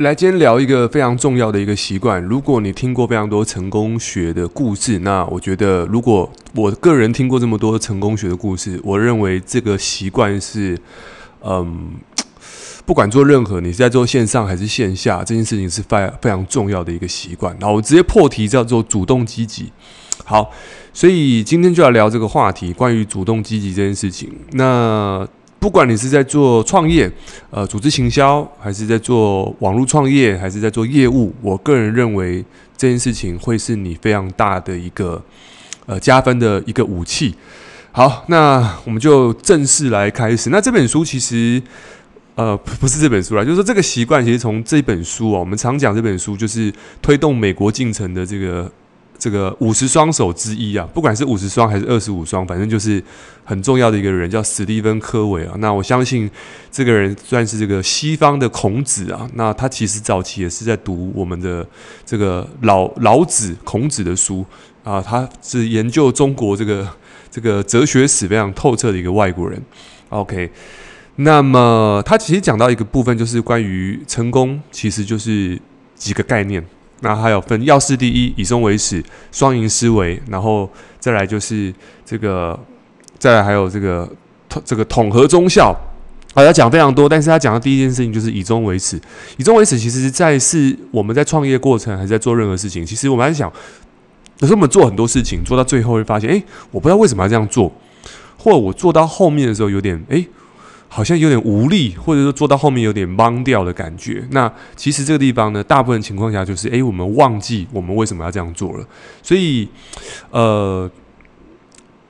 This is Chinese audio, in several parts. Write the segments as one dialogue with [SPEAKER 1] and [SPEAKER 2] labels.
[SPEAKER 1] 来，今天聊一个非常重要的一个习惯。如果你听过非常多成功学的故事，那我觉得，如果我个人听过这么多成功学的故事，我认为这个习惯是，嗯，不管做任何，你是在做线上还是线下，这件事情是非非常重要的一个习惯。然后我直接破题叫做主动积极。好，所以今天就要聊这个话题，关于主动积极这件事情。那不管你是在做创业，呃，组织行销，还是在做网络创业，还是在做业务，我个人认为这件事情会是你非常大的一个呃加分的一个武器。好，那我们就正式来开始。那这本书其实呃不是这本书啦，就是说这个习惯其实从这本书哦，我们常讲这本书就是推动美国进程的这个。这个五十双手之一啊，不管是五十双还是二十五双，反正就是很重要的一个人，叫史蒂芬·科维啊。那我相信这个人算是这个西方的孔子啊。那他其实早期也是在读我们的这个老老子、孔子的书啊。他是研究中国这个这个哲学史非常透彻的一个外国人。OK，那么他其实讲到一个部分，就是关于成功，其实就是几个概念。那还有分要事第一，以终为始，双赢思维，然后再来就是这个，再来还有这个统这个统合中效，好，要讲非常多，但是他讲的第一件事情就是以终为始。以终为始，其实在是我们在创业过程还是在做任何事情，其实我们还是想，有时候我们做很多事情做到最后会发现，哎，我不知道为什么要这样做，或者我做到后面的时候有点哎。好像有点无力，或者说做到后面有点懵掉的感觉。那其实这个地方呢，大部分情况下就是，诶，我们忘记我们为什么要这样做了。所以，呃，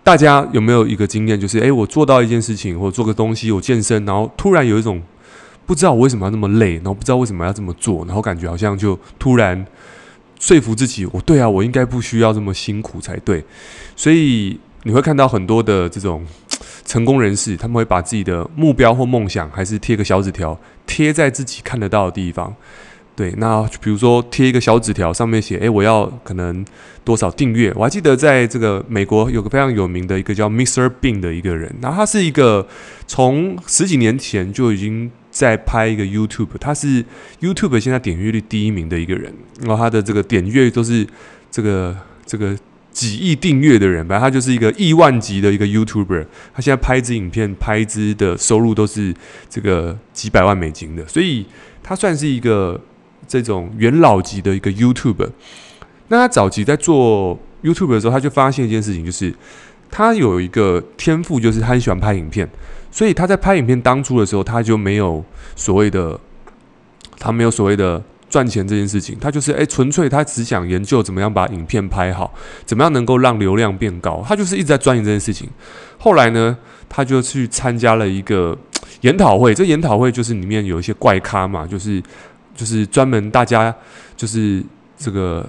[SPEAKER 1] 大家有没有一个经验，就是，诶，我做到一件事情，或者做个东西，我健身，然后突然有一种不知道我为什么要那么累，然后不知道为什么要这么做，然后感觉好像就突然说服自己，我对啊，我应该不需要这么辛苦才对。所以你会看到很多的这种。成功人士，他们会把自己的目标或梦想，还是贴个小纸条，贴在自己看得到的地方。对，那比如说贴一个小纸条，上面写：“诶，我要可能多少订阅？”我还记得在这个美国有个非常有名的一个叫 Mr. Bean 的一个人，然后他是一个从十几年前就已经在拍一个 YouTube，他是 YouTube 现在点阅率第一名的一个人，然后他的这个点阅都是这个这个。几亿订阅的人，反正他就是一个亿万级的一个 YouTuber。他现在拍一支影片，拍一支的收入都是这个几百万美金的，所以他算是一个这种元老级的一个 YouTuber。那他早期在做 YouTube 的时候，他就发现一件事情，就是他有一个天赋，就是他很喜欢拍影片。所以他在拍影片当初的时候，他就没有所谓的，他没有所谓的。赚钱这件事情，他就是诶，纯粹他只想研究怎么样把影片拍好，怎么样能够让流量变高，他就是一直在钻研这件事情。后来呢，他就去参加了一个 研讨会，这研讨会就是里面有一些怪咖嘛，就是就是专门大家就是这个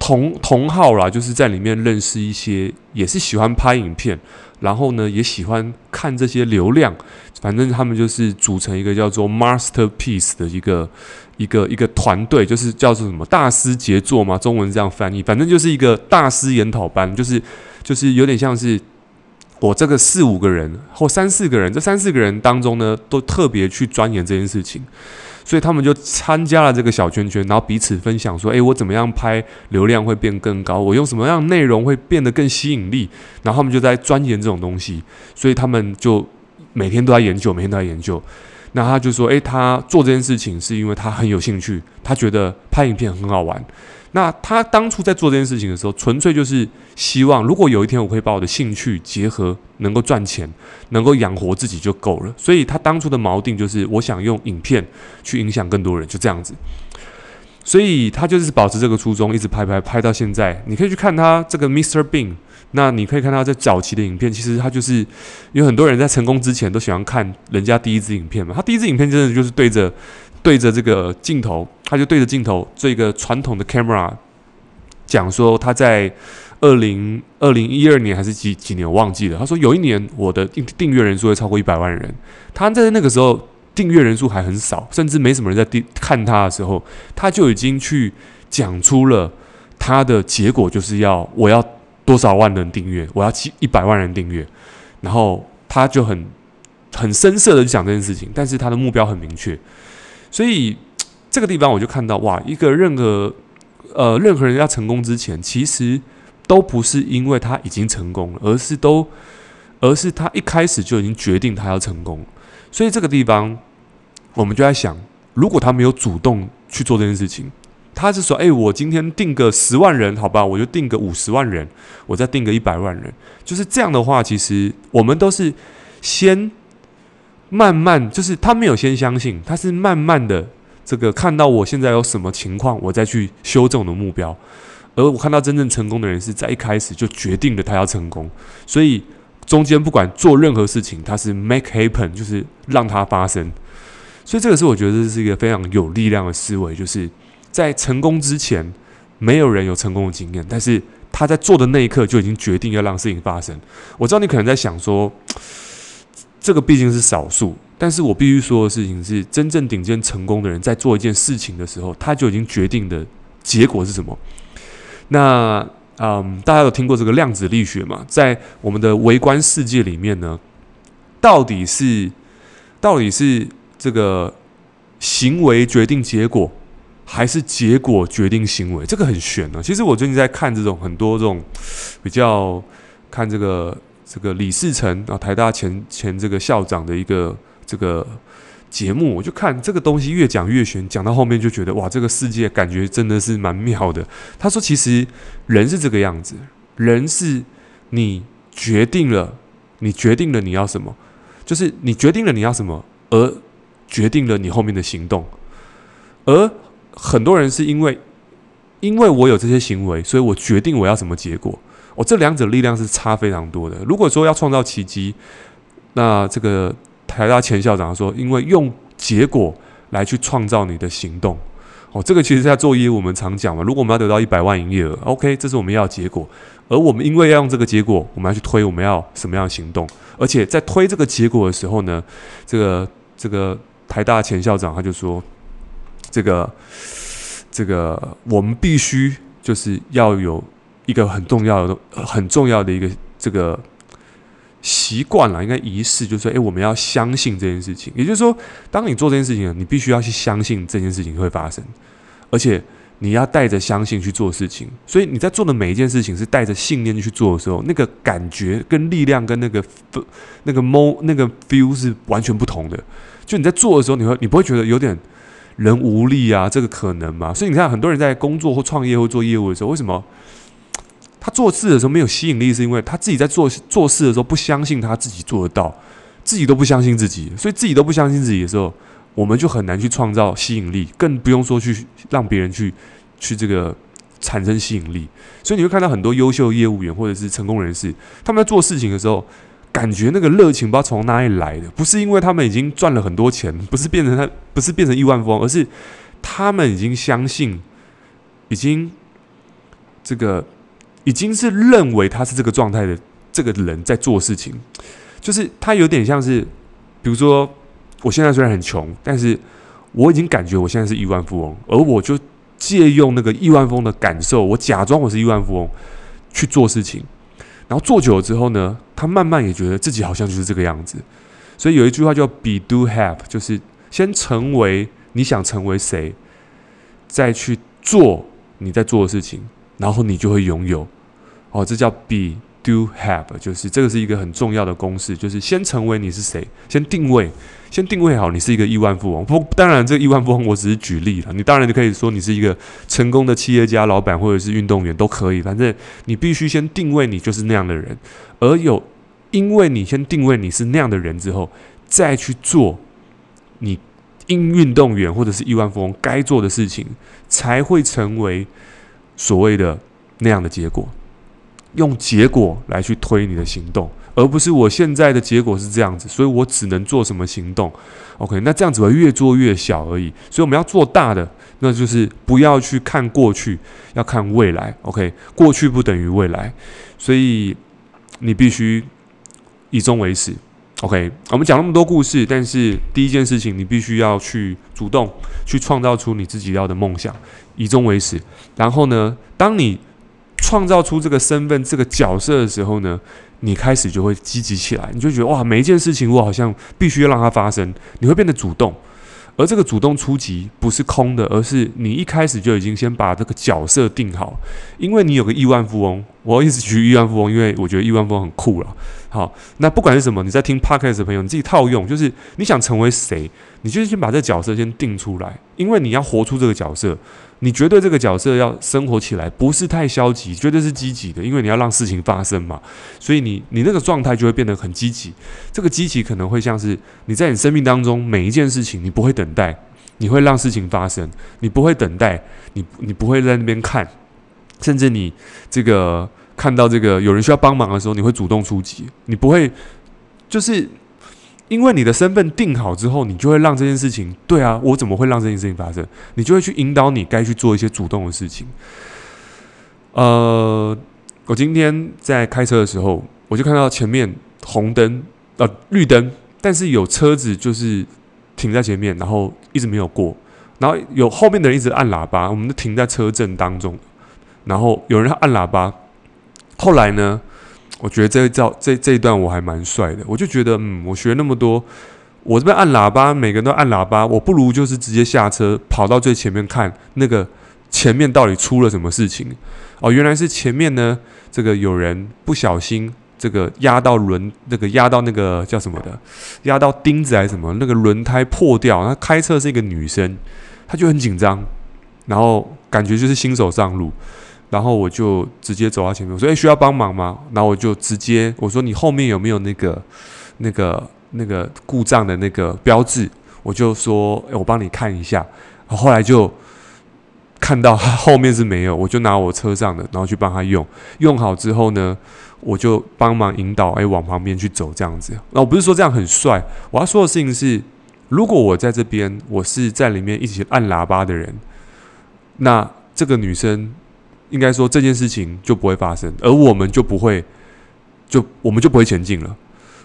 [SPEAKER 1] 同同好啦，就是在里面认识一些也是喜欢拍影片，然后呢也喜欢看这些流量，反正他们就是组成一个叫做 Masterpiece 的一个。一个一个团队就是叫做什么大师杰作嘛，中文这样翻译，反正就是一个大师研讨班，就是就是有点像是我这个四五个人或三四个人，这三四个人当中呢，都特别去钻研这件事情，所以他们就参加了这个小圈圈，然后彼此分享说，诶，我怎么样拍流量会变更高？我用什么样内容会变得更吸引力？然后他们就在钻研这种东西，所以他们就每天都在研究，每天都在研究。那他就说：“诶，他做这件事情是因为他很有兴趣，他觉得拍影片很好玩。那他当初在做这件事情的时候，纯粹就是希望，如果有一天我可以把我的兴趣结合，能够赚钱，能够养活自己就够了。所以他当初的锚定就是，我想用影片去影响更多人，就这样子。所以他就是保持这个初衷，一直拍拍拍到现在。你可以去看他这个 Mr. Bean。”那你可以看到，在早期的影片，其实他就是有很多人在成功之前都喜欢看人家第一支影片嘛。他第一支影片真的就是对着对着这个镜头，他就对着镜头这个传统的 camera 讲说，他在二零二零一二年还是几几年我忘记了。他说有一年我的订订阅人数会超过一百万人。他在那个时候订阅人数还很少，甚至没什么人在订看他的时候，他就已经去讲出了他的结果，就是要我要。多少万人订阅？我要七一百万人订阅，然后他就很很深色的讲这件事情，但是他的目标很明确，所以这个地方我就看到哇，一个任何呃任何人要成功之前，其实都不是因为他已经成功了，而是都而是他一开始就已经决定他要成功。所以这个地方我们就在想，如果他没有主动去做这件事情，他是说，哎，我今天定个十万人，好吧，我就定个五十万人，我再定个一百万人，就是这样的话，其实我们都是先慢慢，就是他没有先相信，他是慢慢的。这个看到我现在有什么情况，我再去修正我的目标。而我看到真正成功的人是在一开始就决定了他要成功，所以中间不管做任何事情，他是 make happen，就是让它发生。所以这个是我觉得是一个非常有力量的思维，就是在成功之前，没有人有成功的经验，但是他在做的那一刻就已经决定要让事情发生。我知道你可能在想说，这个毕竟是少数。但是我必须说的事情是，真正顶尖成功的人在做一件事情的时候，他就已经决定的结果是什么。那嗯，大家有听过这个量子力学吗？在我们的微观世界里面呢，到底是到底是这个行为决定结果，还是结果决定行为？这个很玄呢。其实我最近在看这种很多这种比较看这个这个李世成啊，台大前前这个校长的一个。这个节目，我就看这个东西越讲越玄，讲到后面就觉得哇，这个世界感觉真的是蛮妙的。他说，其实人是这个样子，人是你决定了，你决定了你要什么，就是你决定了你要什么，而决定了你后面的行动。而很多人是因为因为我有这些行为，所以我决定我要什么结果。哦、这两者力量是差非常多的。如果说要创造奇迹，那这个。台大前校长说：“因为用结果来去创造你的行动，哦，这个其实在做业务我们常讲嘛。如果我们要得到一百万营业额，OK，这是我们要的结果。而我们因为要用这个结果，我们要去推我们要什么样的行动。而且在推这个结果的时候呢，这个这个台大前校长他就说，这个这个我们必须就是要有一个很重要的、很重要的一个这个。”习惯了，应该仪式就是说，诶，我们要相信这件事情。也就是说，当你做这件事情，你必须要去相信这件事情会发生，而且你要带着相信去做事情。所以你在做的每一件事情是带着信念去做的时候，那个感觉跟力量跟那个那个 mo 那个 feel 是完全不同的。就你在做的时候，你会你不会觉得有点人无力啊？这个可能吗？所以你看，很多人在工作或创业或做业务的时候，为什么？他做事的时候没有吸引力，是因为他自己在做做事的时候不相信他自己做得到，自己都不相信自己，所以自己都不相信自己的时候，我们就很难去创造吸引力，更不用说去让别人去去这个产生吸引力。所以你会看到很多优秀业务员或者是成功人士，他们在做事情的时候，感觉那个热情不知道从哪里来的，不是因为他们已经赚了很多钱，不是变成他，不是变成亿万富翁，而是他们已经相信，已经这个。已经是认为他是这个状态的这个人在做事情，就是他有点像是，比如说，我现在虽然很穷，但是我已经感觉我现在是亿万富翁，而我就借用那个亿万富翁的感受，我假装我是亿万富翁去做事情，然后做久了之后呢，他慢慢也觉得自己好像就是这个样子。所以有一句话叫 “be do have”，就是先成为你想成为谁，再去做你在做的事情。然后你就会拥有，哦，这叫 be do have，就是这个是一个很重要的公式，就是先成为你是谁，先定位，先定位好你是一个亿万富翁。不，当然这亿万富翁我只是举例了，你当然就可以说你是一个成功的企业家、老板或者是运动员都可以，反正你必须先定位你就是那样的人，而有因为你先定位你是那样的人之后，再去做你因运动员或者是亿万富翁该做的事情，才会成为。所谓的那样的结果，用结果来去推你的行动，而不是我现在的结果是这样子，所以我只能做什么行动。OK，那这样子会越做越小而已。所以我们要做大的，那就是不要去看过去，要看未来。OK，过去不等于未来，所以你必须以终为始。OK，我们讲那么多故事，但是第一件事情，你必须要去主动去创造出你自己要的梦想，以终为始。然后呢，当你创造出这个身份、这个角色的时候呢，你开始就会积极起来，你就觉得哇，每一件事情我好像必须要让它发生，你会变得主动。而这个主动出击不是空的，而是你一开始就已经先把这个角色定好。因为你有个亿万富翁，我一直举亿万富翁，因为我觉得亿万富翁很酷了。好，那不管是什么，你在听 Podcast 的朋友，你自己套用，就是你想成为谁，你就是先把这个角色先定出来，因为你要活出这个角色。你觉得这个角色要生活起来，不是太消极，绝对是积极的，因为你要让事情发生嘛。所以你你那个状态就会变得很积极。这个积极可能会像是你在你生命当中每一件事情，你不会等待，你会让事情发生。你不会等待，你你不会在那边看，甚至你这个看到这个有人需要帮忙的时候，你会主动出击。你不会就是。因为你的身份定好之后，你就会让这件事情，对啊，我怎么会让这件事情发生？你就会去引导你该去做一些主动的事情。呃，我今天在开车的时候，我就看到前面红灯，呃，绿灯，但是有车子就是停在前面，然后一直没有过，然后有后面的人一直按喇叭，我们就停在车阵当中，然后有人按喇叭，后来呢？我觉得这一招这这一段我还蛮帅的，我就觉得，嗯，我学那么多，我这边按喇叭，每个人都按喇叭，我不如就是直接下车跑到最前面看那个前面到底出了什么事情。哦，原来是前面呢，这个有人不小心这个压到轮，那个压到那个叫什么的，压到钉子还是什么，那个轮胎破掉。那开车是一个女生，她就很紧张，然后感觉就是新手上路。然后我就直接走到前面，我说：“诶，需要帮忙吗？”然后我就直接我说：“你后面有没有那个、那个、那个故障的那个标志？”我就说：“诶，我帮你看一下。”后来就看到后面是没有，我就拿我车上的，然后去帮他用。用好之后呢，我就帮忙引导，诶，往旁边去走这样子。那我不是说这样很帅，我要说的事情是，如果我在这边，我是在里面一起按喇叭的人，那这个女生。应该说这件事情就不会发生，而我们就不会，就我们就不会前进了。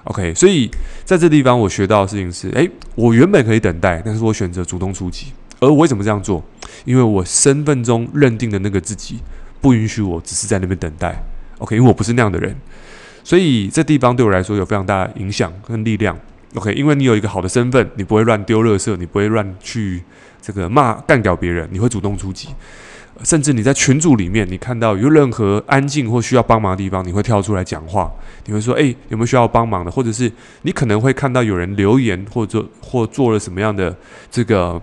[SPEAKER 1] OK，所以在这地方我学到的事情是：诶，我原本可以等待，但是我选择主动出击。而我为什么这样做？因为我身份中认定的那个自己不允许我只是在那边等待。OK，因为我不是那样的人，所以这地方对我来说有非常大的影响跟力量。OK，因为你有一个好的身份，你不会乱丢垃圾，你不会乱去这个骂干掉别人，你会主动出击。甚至你在群组里面，你看到有任何安静或需要帮忙的地方，你会跳出来讲话。你会说：“诶，有没有需要帮忙的？”或者是你可能会看到有人留言，或者或做了什么样的这个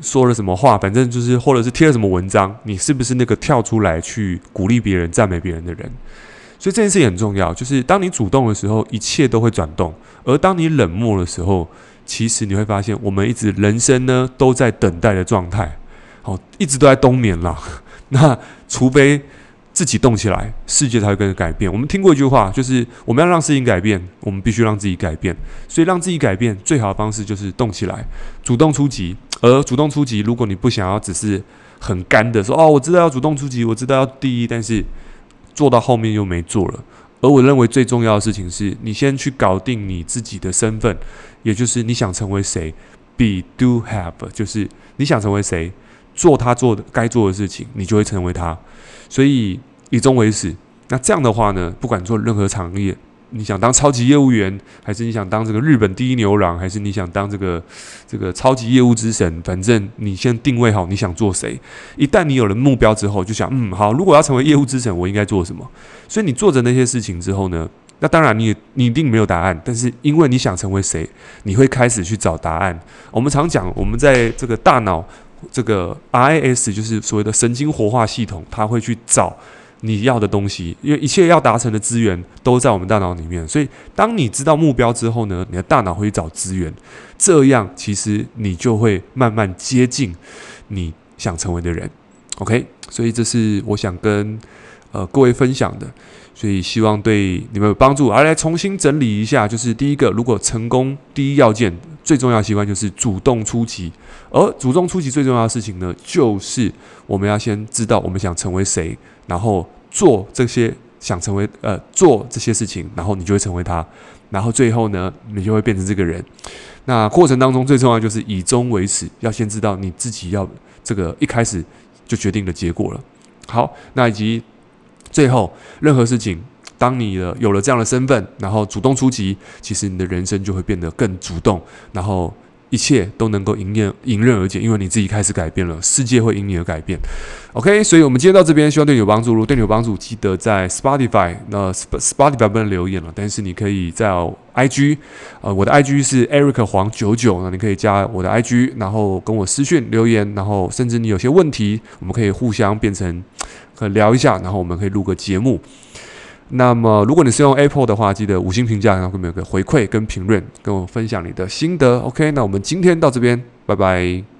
[SPEAKER 1] 说了什么话，反正就是或者是贴了什么文章，你是不是那个跳出来去鼓励别人、赞美别人的人？所以这件事也很重要。就是当你主动的时候，一切都会转动；而当你冷漠的时候，其实你会发现，我们一直人生呢都在等待的状态。好，一直都在冬眠了。那除非自己动起来，世界才会跟着改变。我们听过一句话，就是我们要让事情改变，我们必须让自己改变。所以，让自己改变最好的方式就是动起来，主动出击。而主动出击，如果你不想要只是很干的说“哦，我知道要主动出击，我知道要第一”，但是做到后面又没做了。而我认为最重要的事情是你先去搞定你自己的身份，也就是你想成为谁。Be, do, have，就是你想成为谁。做他做的该做的事情，你就会成为他。所以以终为始。那这样的话呢，不管做任何行业，你想当超级业务员，还是你想当这个日本第一牛郎，还是你想当这个这个超级业务之神，反正你先定位好你想做谁。一旦你有了目标之后，就想嗯好，如果要成为业务之神，我应该做什么？所以你做着那些事情之后呢，那当然你你一定没有答案，但是因为你想成为谁，你会开始去找答案。我们常讲，我们在这个大脑。这个 IS 就是所谓的神经活化系统，它会去找你要的东西，因为一切要达成的资源都在我们大脑里面。所以，当你知道目标之后呢，你的大脑会去找资源，这样其实你就会慢慢接近你想成为的人。OK，所以这是我想跟呃各位分享的，所以希望对你们有帮助。而来重新整理一下，就是第一个，如果成功第一要件。最重要的习惯就是主动出击，而主动出击最重要的事情呢，就是我们要先知道我们想成为谁，然后做这些想成为呃做这些事情，然后你就会成为他，然后最后呢，你就会变成这个人。那过程当中最重要就是以终为始，要先知道你自己要这个一开始就决定的结果了。好，那以及最后任何事情。当你的有了这样的身份，然后主动出击，其实你的人生就会变得更主动，然后一切都能够迎刃迎刃而解，因为你自己开始改变了，世界会因你而改变。OK，所以我们今天到这边，希望对你有帮助。如果对你有帮助，记得在 Spotify，那 Spotify 不能留言了，但是你可以在 IG，呃，我的 IG 是 Eric 黄九九，那你可以加我的 IG，然后跟我私讯留言，然后甚至你有些问题，我们可以互相变成可聊一下，然后我们可以录个节目。那么，如果你是用 Apple 的话，记得五星评价，然后给我们有个回馈跟评论，跟我分享你的心得。OK，那我们今天到这边，拜拜。